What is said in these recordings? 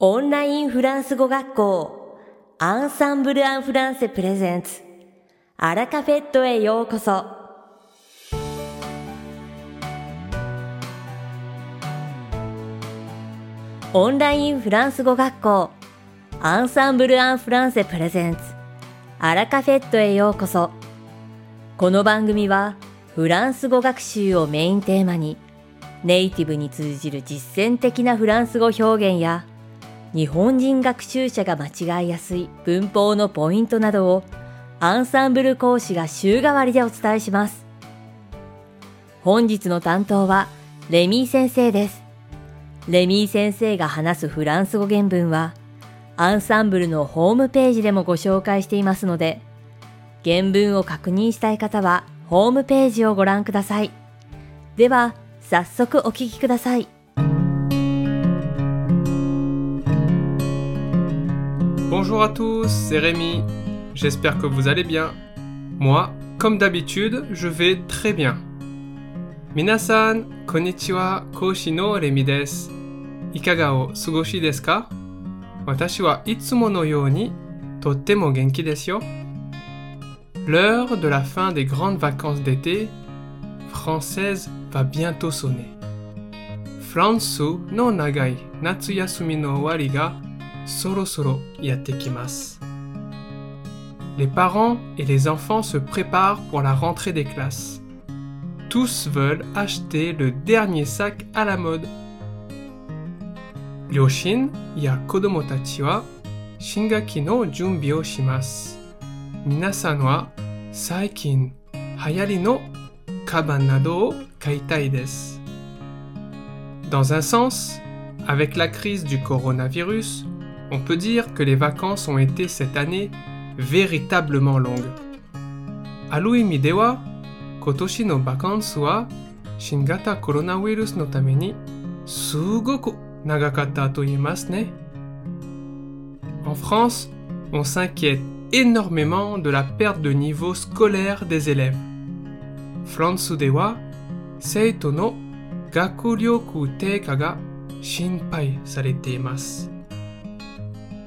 オンラインフランス語学校アンサンブル・アン・フランセプレゼンツ。アラカフェットへようこそ。オンラインフランス語学校アンサンブル・アン・フランセプレゼンツ。アラカフェットへようこそ。この番組はフランス語学習をメインテーマにネイティブに通じる実践的なフランス語表現や日本人学習者が間違いやすい文法のポイントなどをアンサンブル講師が週替わりでお伝えします。本日の担当はレミー先生です。レミー先生が話すフランス語原文はアンサンブルのホームページでもご紹介していますので原文を確認したい方はホームページをご覧ください。では早速お聞きください。Bonjour à tous, c'est Rémi. J'espère que vous allez bien. Moi, comme d'habitude, je vais très bien. Minasan, konnichiwa, koshi no Rémi desu. Ikaga o sugoshi desu ka? Watashi wa itsumo no you ni totemo genki desu yo? L'heure de la fin des grandes vacances d'été française va bientôt sonner. Fransu no nagai natsuyasumi no owari ga soro soro yatekimasu. Les parents et les enfants se préparent pour la rentrée des classes. Tous veulent acheter le dernier sac à la mode. Ryoshin ya kodomo tachi wa shingaki no junbi o shimasu. Minasan wa saikin hayari no kaban nado o kaitai desu. Dans un sens, avec la crise du coronavirus, on peut dire que les vacances ont été cette année véritablement longues. Aluimi dewa, kotoshi no vakansu wa shingata coronavirus no tame ni sugoku nagakatta to ne. En France, on s'inquiète énormément de la perte de niveau scolaire des élèves. Fransu dewa, seito no gaku ryoku teika ga shinpai sarete imasu.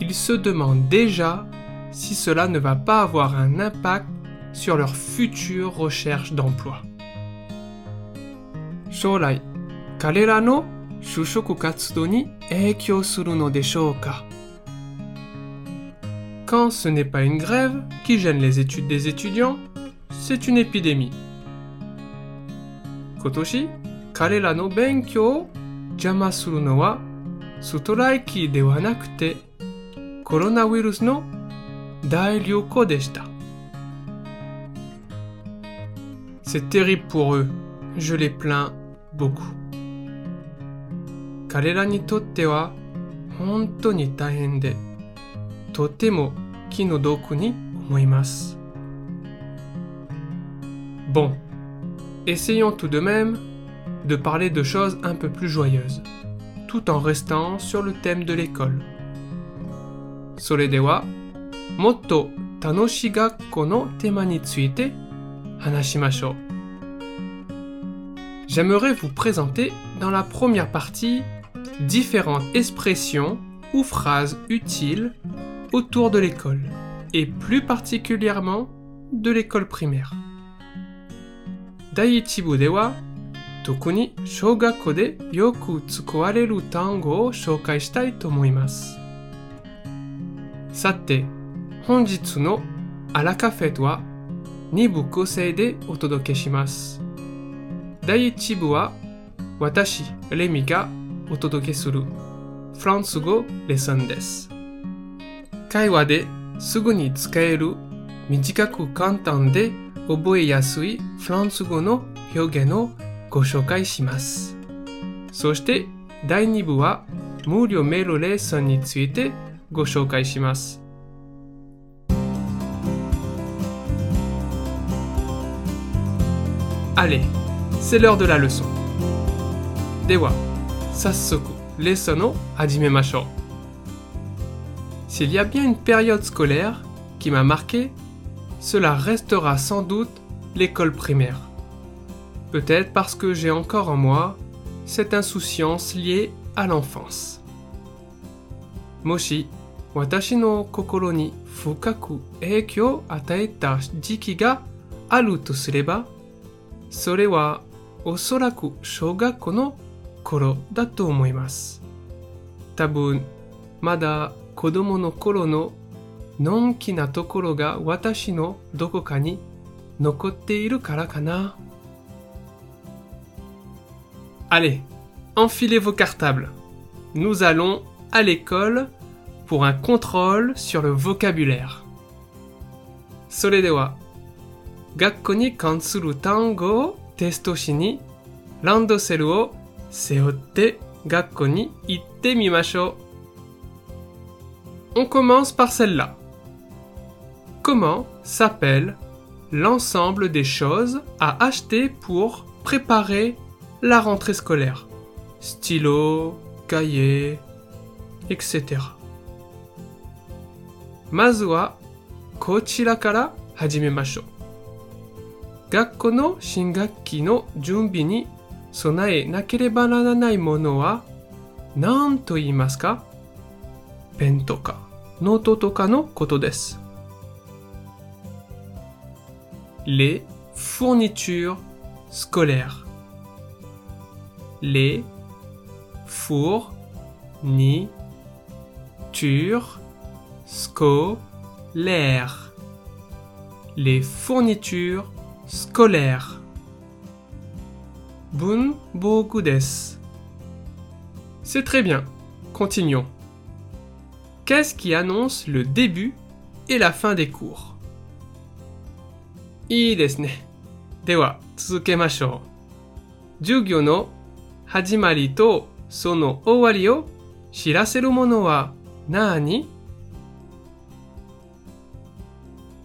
ils se demandent déjà si cela ne va pas avoir un impact sur leur future recherche d'emploi. Shorai, karera no shushoku katsudo ni eikyo suru no deshou? Quand ce n'est pas une grève qui gêne les études des étudiants, c'est une épidémie. Kotoshi, karera no benkyou o jama suru no wa sutoraiki de wa nakute coronavirus no dairyoku deshita. C'est terrible pour eux, je les plains beaucoup. Karera ni totte wa honto ni taihen de totemo ki no doku ni omoimasu. Bon, essayons tout de même de parler de choses un peu plus joyeuses, tout en restant sur le thème de l'école. それではもっと楽しい学校のテーマについて話しましょう。J'aimerais vous présenter dans la première partie différentes expressions ou phrases utiles autour de l'école et plus particulièrement de l'école primaire. 第一部では特に小学校でよく使われる単語を紹介したいと思います。 さて、本日のアラカフェとは2部構成でお届けします。第1部は私、レミがお届けするフランス語レッスンです。会話ですぐに使える短く簡単で覚えやすいフランス語の表現をご紹介します。そして第2部は無料メールレッスンについてご紹介します。Allez, c'est l'heure de la leçon. では、早速、レッスンを始めましょう。S'il y a bien une période scolaire qui m'a marqué, cela restera sans doute l'école primaire. Peut-être parce que j'ai encore en moi cette insouciance liée à l'enfance. もし 私の心に深く影響を与えた時期があるとすれば、それはおそらく小学校の頃だと思います。多分、まだ子供の頃ののんきなところが私のどこかに残っているからかな。Allez, enfilez vos cartables. Nous allons à l'école pour un contrôle sur le vocabulaire. それでは、学校に関する単語をテストしに、ランドセルを背負って学校に行ってみましょう。On commence par celle-là. Comment s'appelle l'ensemble des choses à acheter pour préparer la rentrée scolaire Stylo, cahier, etc. まずはこちらから始めましょう。学校の新学期の準備に備えなければならないものは何と言いますか？ペンとかノートとかのことです。Les fournitures scolaires. Les fournitures scolaire. Les fournitures scolaires. Bun beaucoup C'est très bien. Continuons. Qu'est-ce qui annonce le début et la fin des cours?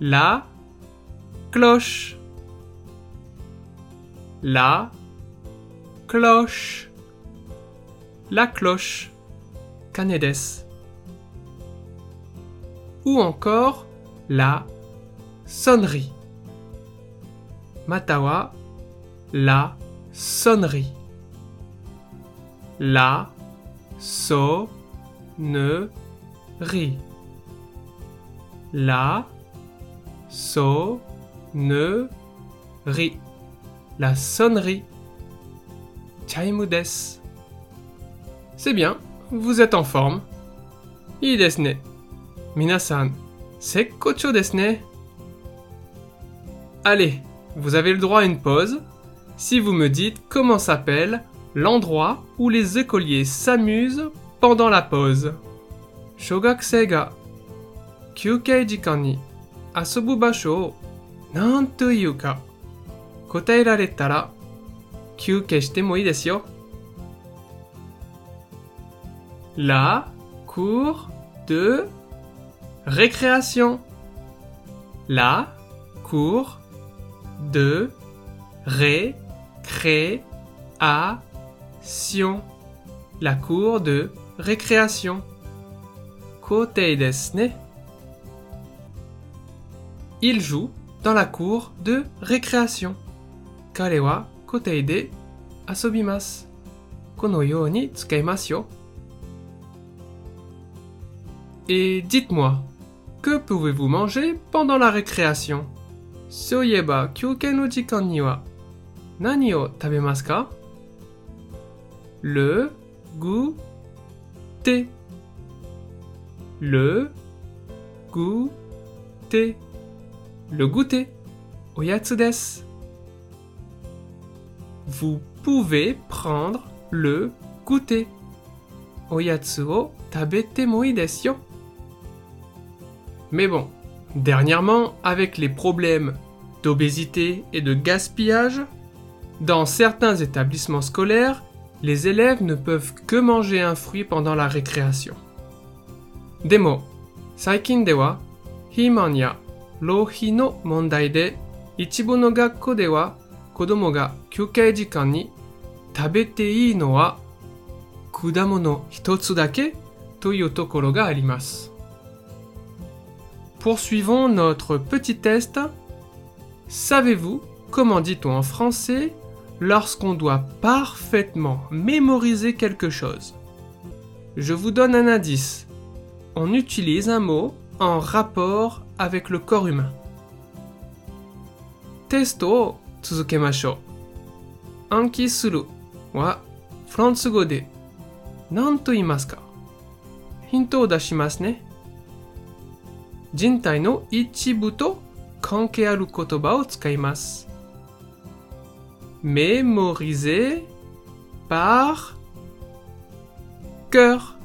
la cloche. La cloche. La cloche. Canedes ou encore la sonnerie. Matawa la sonnerie. La sonnerie. La so, ne. La sonnerie. Chaimu des. C'est bien, vous êtes en forme. Ii desu ne. Minasan, sekkocho desu ne. Allez, vous avez le droit à une pause si vous me dites comment s'appelle l'endroit où les écoliers s'amusent pendant la pause. Shogakusei ga kyukei jikan 遊ぶ場所を何というか答えられたら休憩してもいいですよ。La cour de récréation. La cour de récréation. La cour de récréation. Côté desu il joue dans la cour de récréation. Kare wa kotei de asobimasu. Kono ni. Et dites-moi, que pouvez-vous manger pendant la récréation? Soyeba kyouken no jikan ni wa nani o tabemasu ka? Le goûter. Le goûter le goûter. Oyatsu desu. Vous pouvez prendre le goûter. Oyatsu o tabete desu. Mais bon, dernièrement, avec les problèmes d'obésité et de gaspillage, dans certains établissements scolaires, les élèves ne peuvent que manger un fruit pendant la récréation. Demo, saikin dewa, himanya 浪費の問題で、一部の学校では子供が休憩時間に食べていいのは果物一つだけというところがあります。Poursuivons notre petit test. Savez-vous comment dit-on en français lorsqu'on doit parfaitement mémoriser quelque chose Je vous donne un indice. On utilise un mot en rapport avec le corps humain. テストを続けましょう。暗記するはフランス語で何と言いますかヒントを出しますね。人体の一部と関係ある言葉を使います。mémoriser par cœur.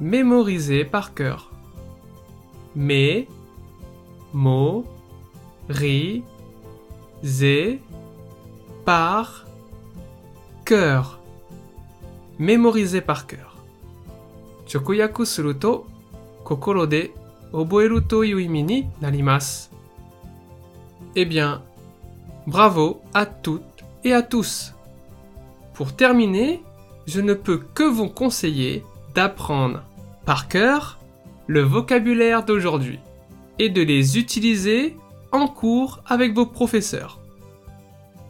Mémoriser par cœur. mais, mo, ri, zé, par, cœur. Mémoriser par cœur. Chokuyaku suru to, kokoro de, oboeru to narimasu. Eh bien, bravo à toutes et à tous. Pour terminer, je ne peux que vous conseiller d'apprendre par cœur le vocabulaire d'aujourd'hui et de les utiliser en cours avec vos professeurs.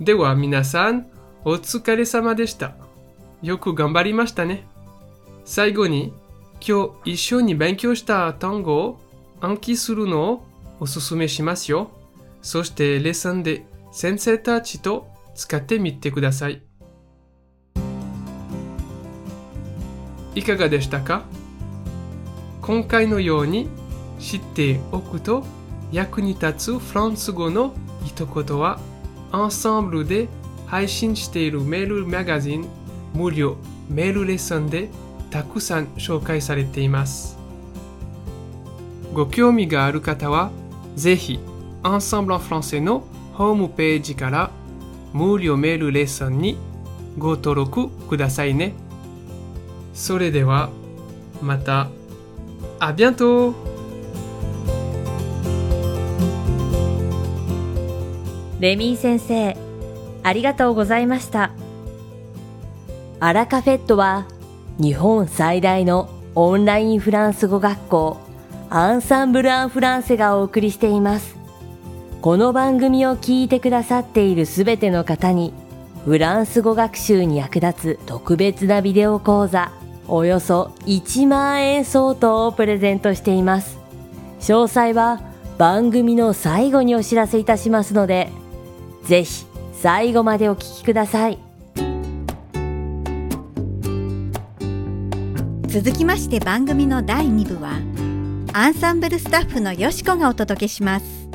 では皆さん、お疲れ様でした。よく頑張りましたね。最後に、今日一緒に勉強した単語を暗記するのをおすすめしますよ。そしてレッスンで先生たちと使ってみてください。いかがでしたか 今回のように知っておくと役に立つフランス語の一言はアンサンブルで配信しているメールマガジン無料メールレッスンでたくさん紹介されています。ご興味がある方はぜひ Ensemble en français のホームページから無料メールレッスンにご登録くださいね。それではまた。À bientôt! レミー先生、ありがとうございました。アラカフェットは日本最大のオンラインフランス語学校アンサンブル・アン・フランセがお送りしています。この番組を聞いてくださっているすべての方にフランス語学習に役立つ特別なビデオ講座およそ1万円相当をプレゼントしています。詳細は番組の最後にお知らせいたしますので、ぜひ最後までお聞きください。続きまして番組の第2部はアンサンブルスタッフのよしこがお届けします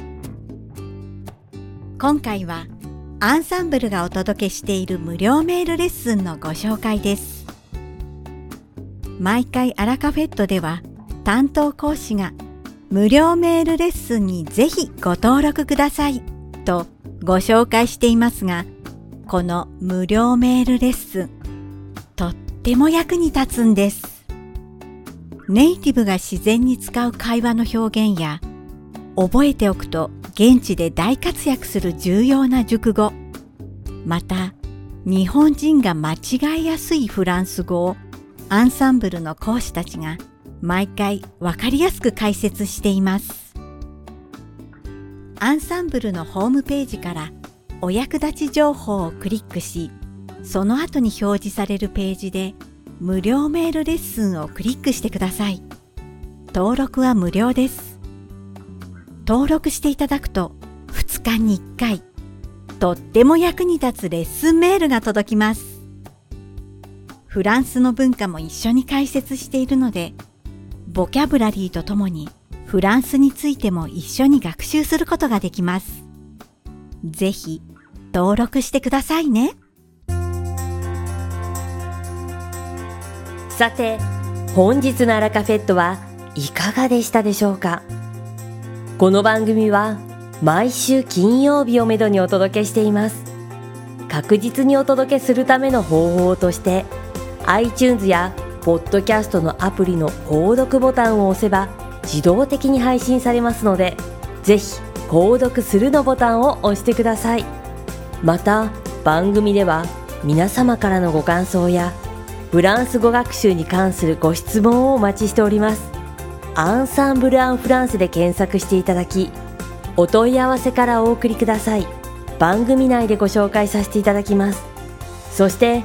今回はアンサンブルがお届けしている無料メールレッスンのご紹介です毎回アラカフェットでは担当講師が無料メールレッスンにぜひご登録くださいとご紹介していますがこの無料メールレッスンとっても役に立つんです。ネイティブが自然に使う会話の表現や覚えておくと現地で大活躍する重要な熟語。また日本人が間違いやすいフランス語をアンサンブルの講師たちが毎回わかりやすく解説していますアンサンブルのホームページからお役立ち情報をクリックしその後に表示されるページで無料メールレッスンをクリックしてください。登録は無料です。登録していただくと2日に1回、とっても役に立つレッスンメールが届きます。フランスの文化も一緒に解説しているので、ボキャブラリーとともにフランスについても一緒に学習することができます。ぜひ登録してくださいね。さて、本日のアラカフェットはいかがでしたでしょうか？この番組は毎週金曜日をめどにお届けしています。確実にお届けするための方法として iTunes やポッドキャストのアプリの購読ボタンを押せば自動的に配信されますのでぜひ購読するのボタンを押してください。また番組では皆様からのご感想やフランス語学習に関するご質問をお待ちしております。アンサンブル・アン・フランスで検索していただきお問い合わせからお送りください。番組内でご紹介させていただきます。そして